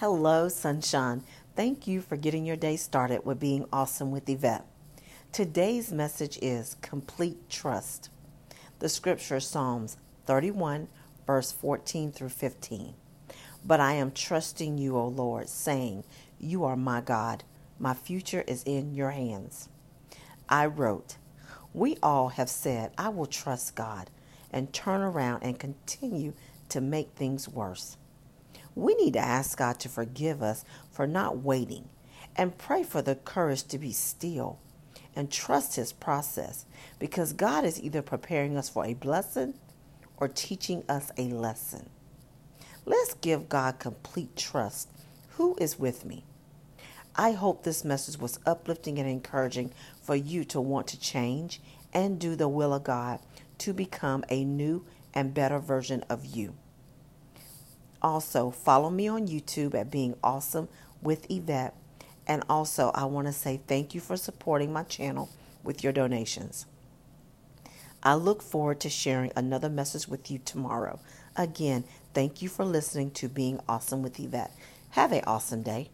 Hello, sunshine. Thank you for getting your day started with being awesome with Yvette. Today's message is complete trust. The scripture Psalms 31, verse 14 through 15. But I am trusting you, O Lord, saying, You are my God. My future is in your hands. I wrote, We all have said, I will trust God, and turn around and continue to make things worse. We need to ask God to forgive us for not waiting and pray for the courage to be still and trust His process because God is either preparing us for a blessing or teaching us a lesson. Let's give God complete trust. Who is with me? I hope this message was uplifting and encouraging for you to want to change and do the will of God to become a new and better version of you. Also, follow me on YouTube at Being Awesome with Yvette. And also, I want to say thank you for supporting my channel with your donations. I look forward to sharing another message with you tomorrow. Again, thank you for listening to Being Awesome with Yvette. Have an awesome day.